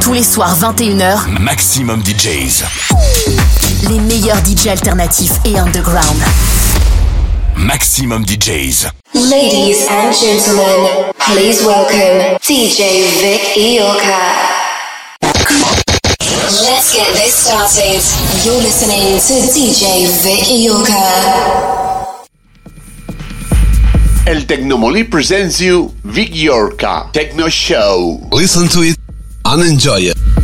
Tous les soirs 21h, Maximum DJs. les meilleurs DJ alternatifs et underground. Maximum DJs. Ladies and gentlemen, please welcome DJ Vic Iorka. Let's get this started. You're listening to DJ Vic Iorka. El Tecnomoli presents you Vic Yorka Techno Show. Listen to it and enjoy it.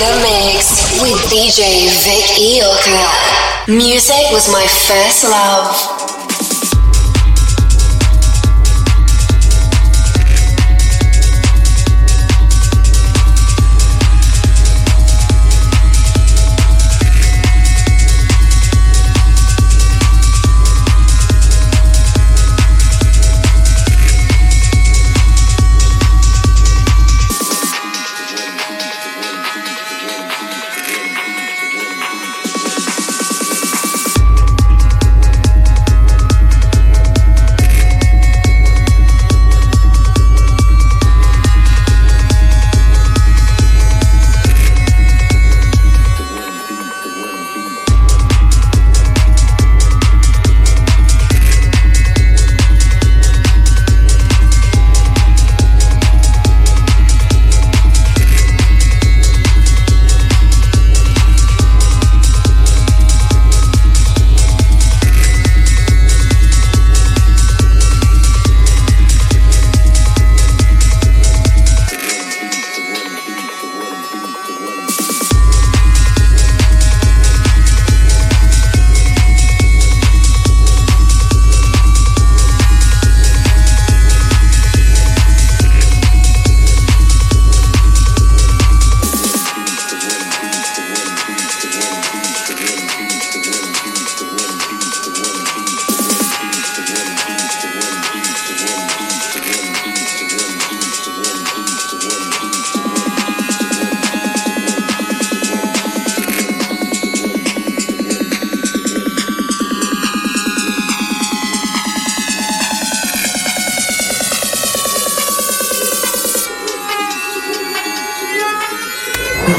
the mix with DJ Vic Eoka. Music was my first love.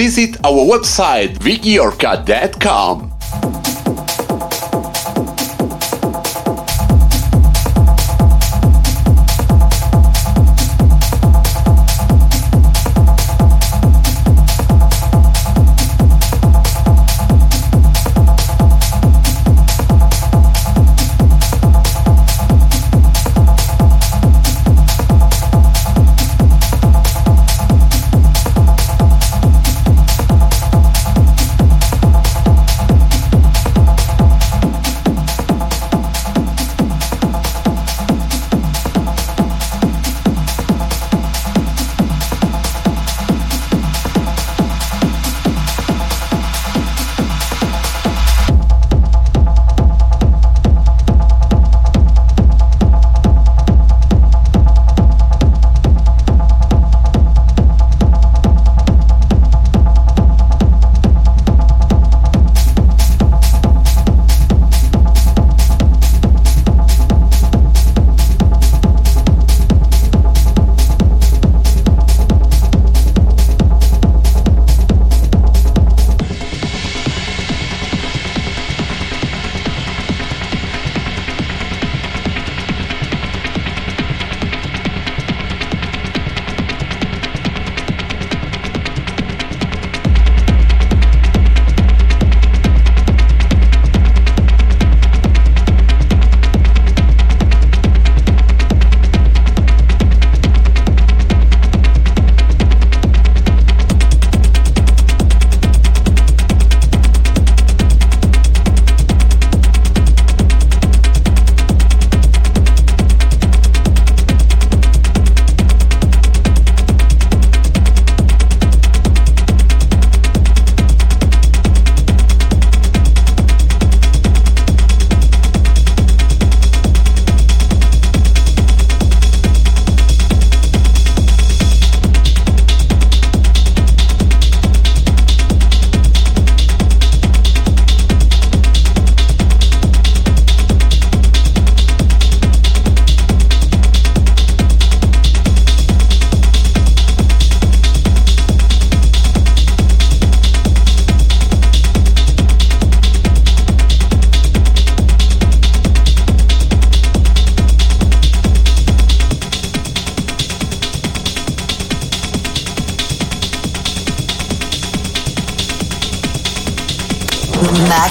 Visit our website vigiorca.com.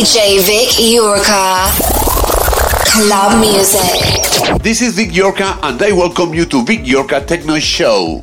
DJ Vic Yorka. Club music. This is Vic Yorka, and I welcome you to Vic Yorka Techno Show.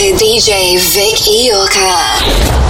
To DJ Vic Iorka.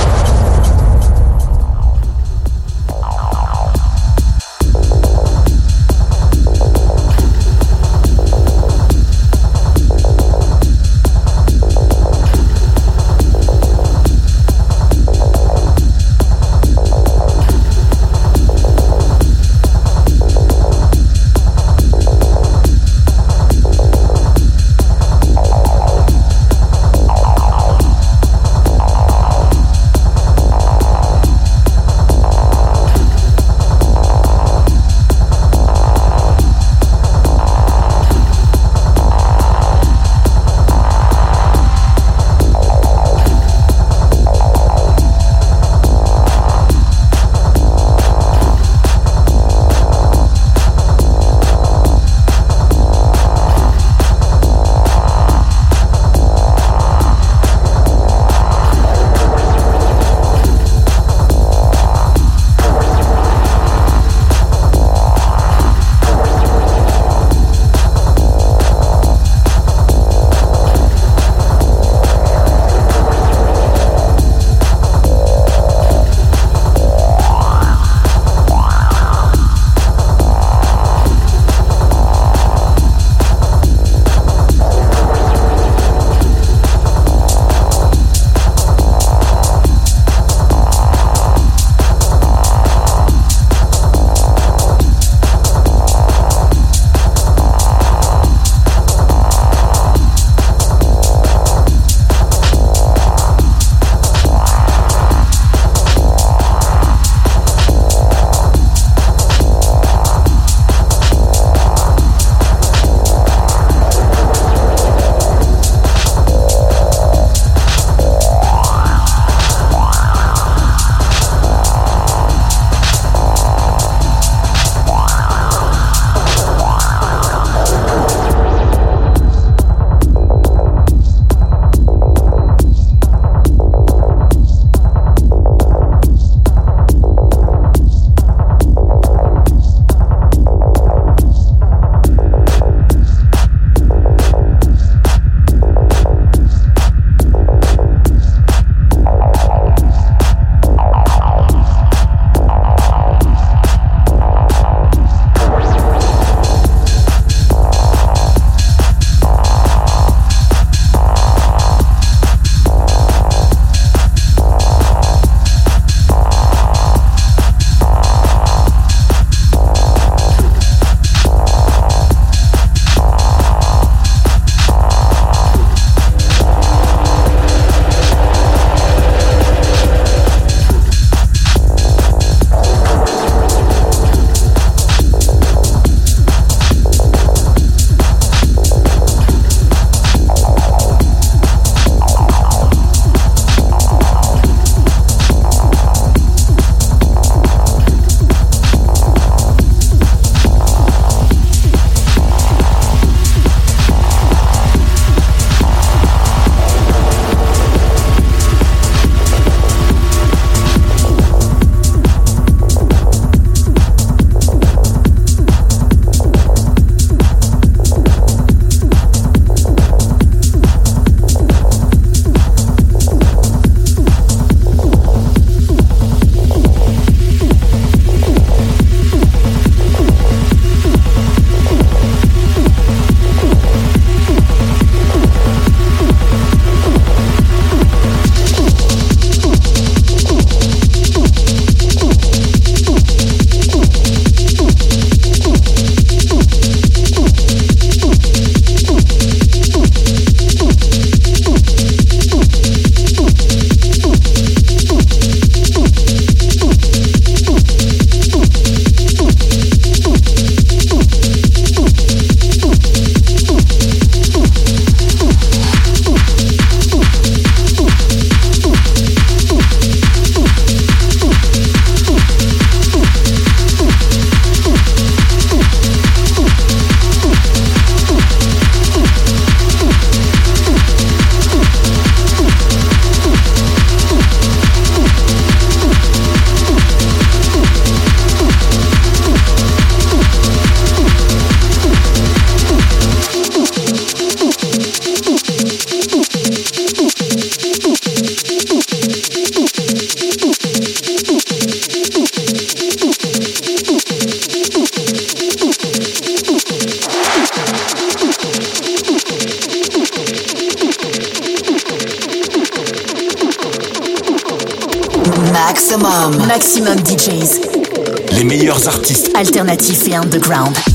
Artistes alternatifs et underground.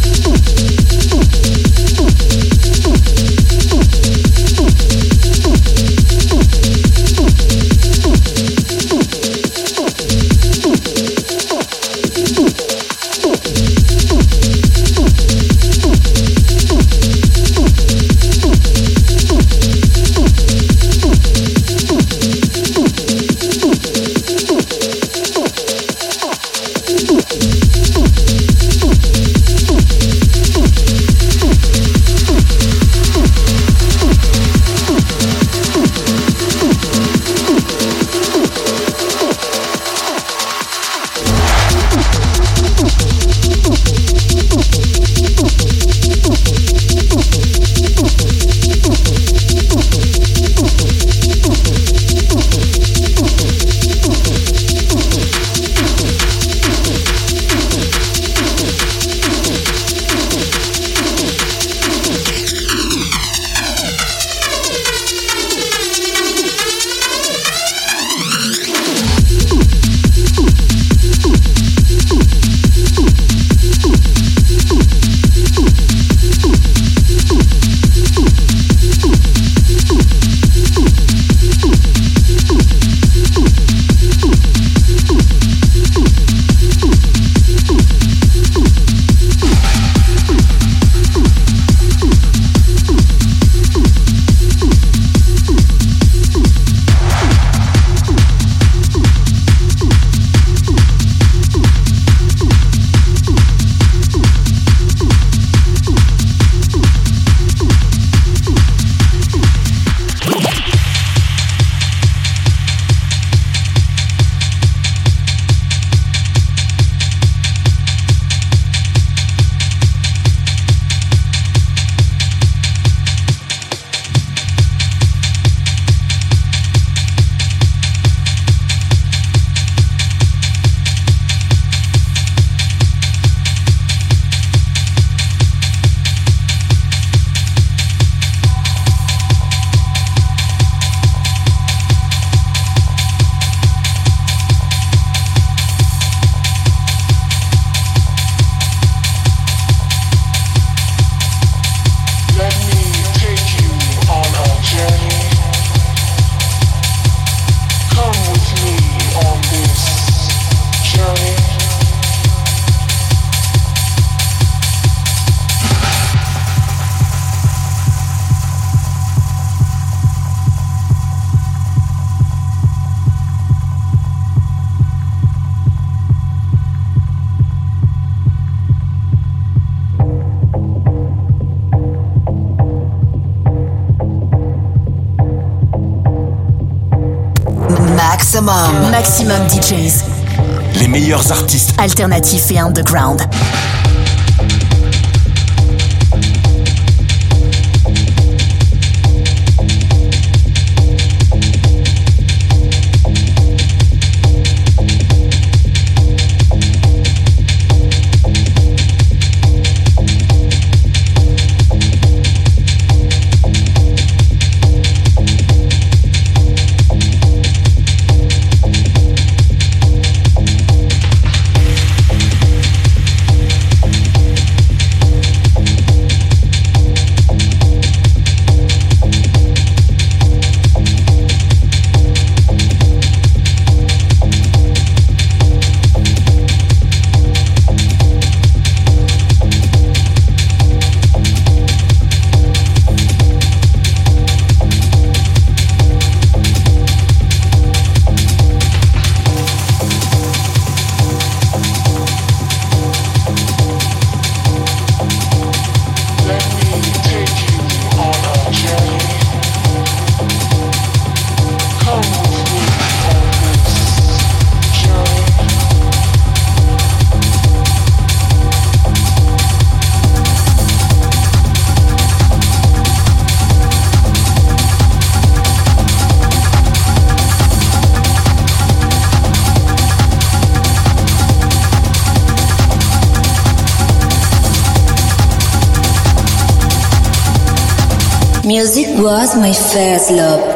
Artistes alternatifs et underground. Was my first love.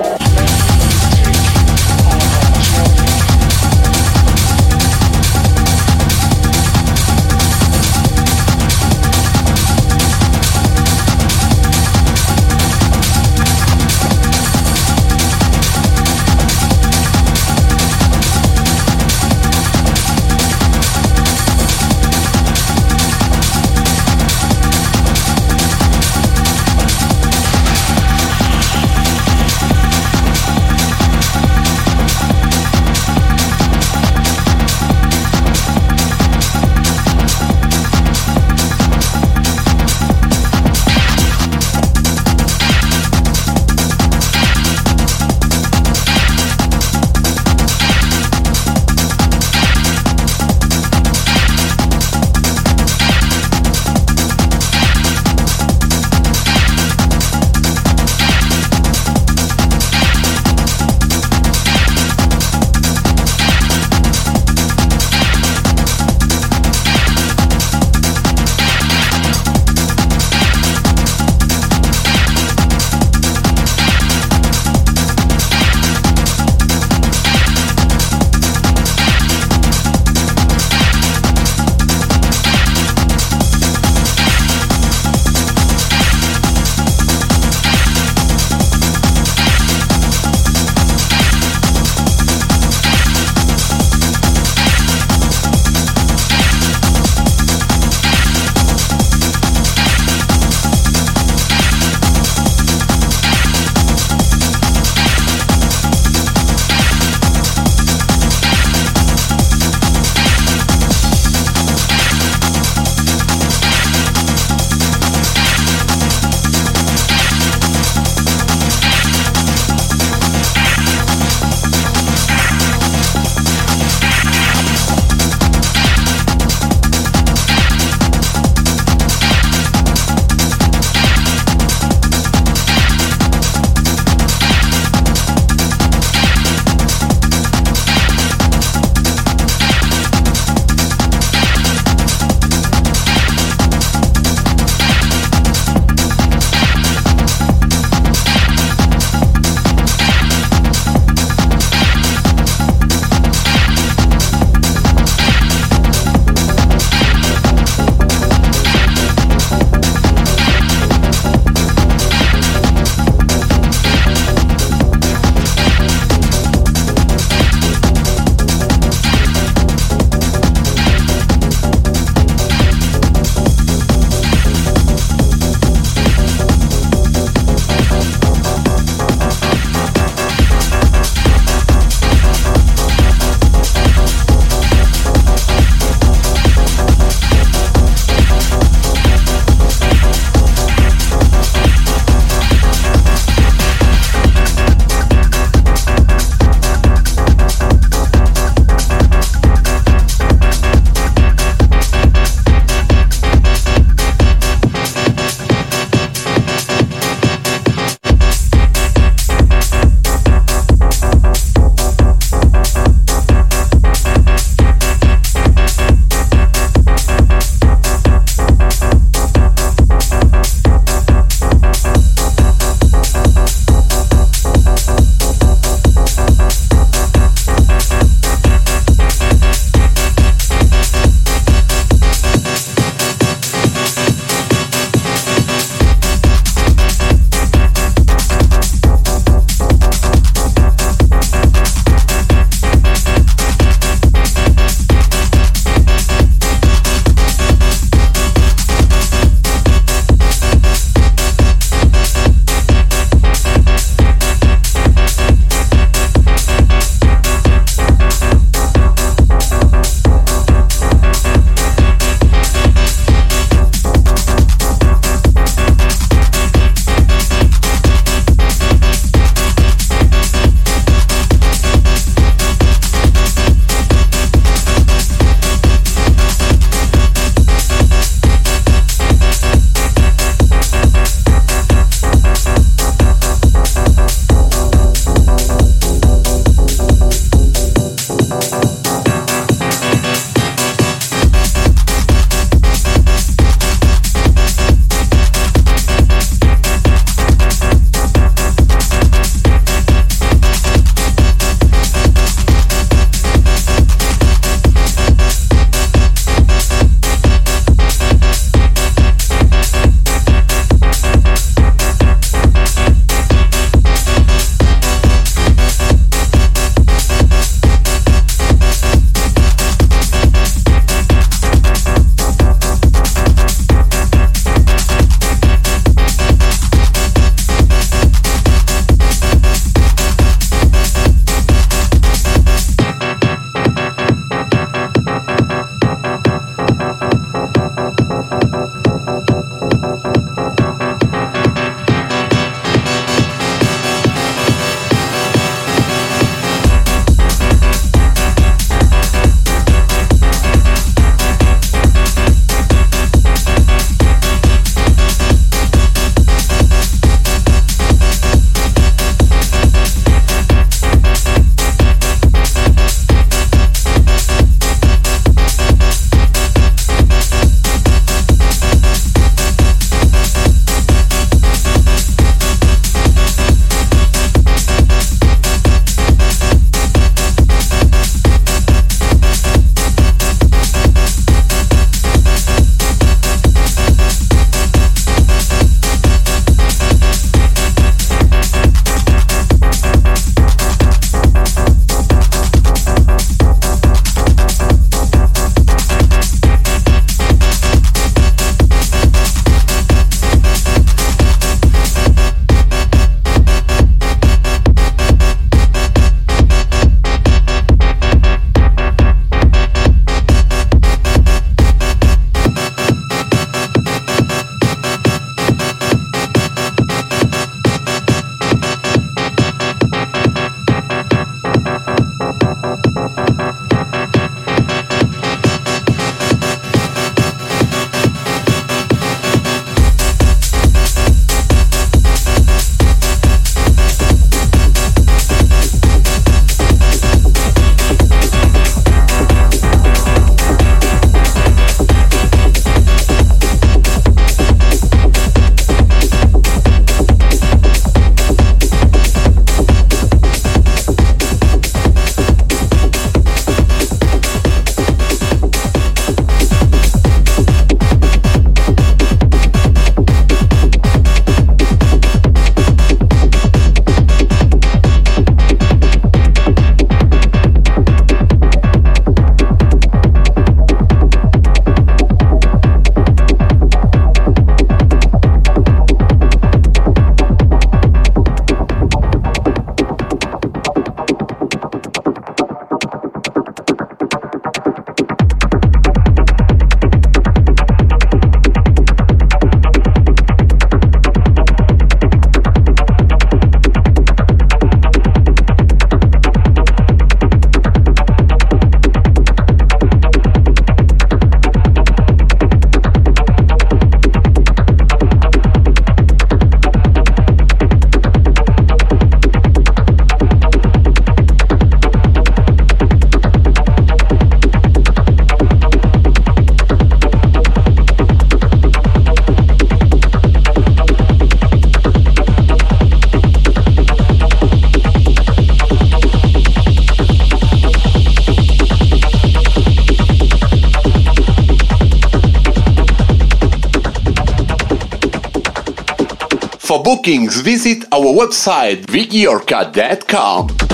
Bookings, visit our website vigiorca.com.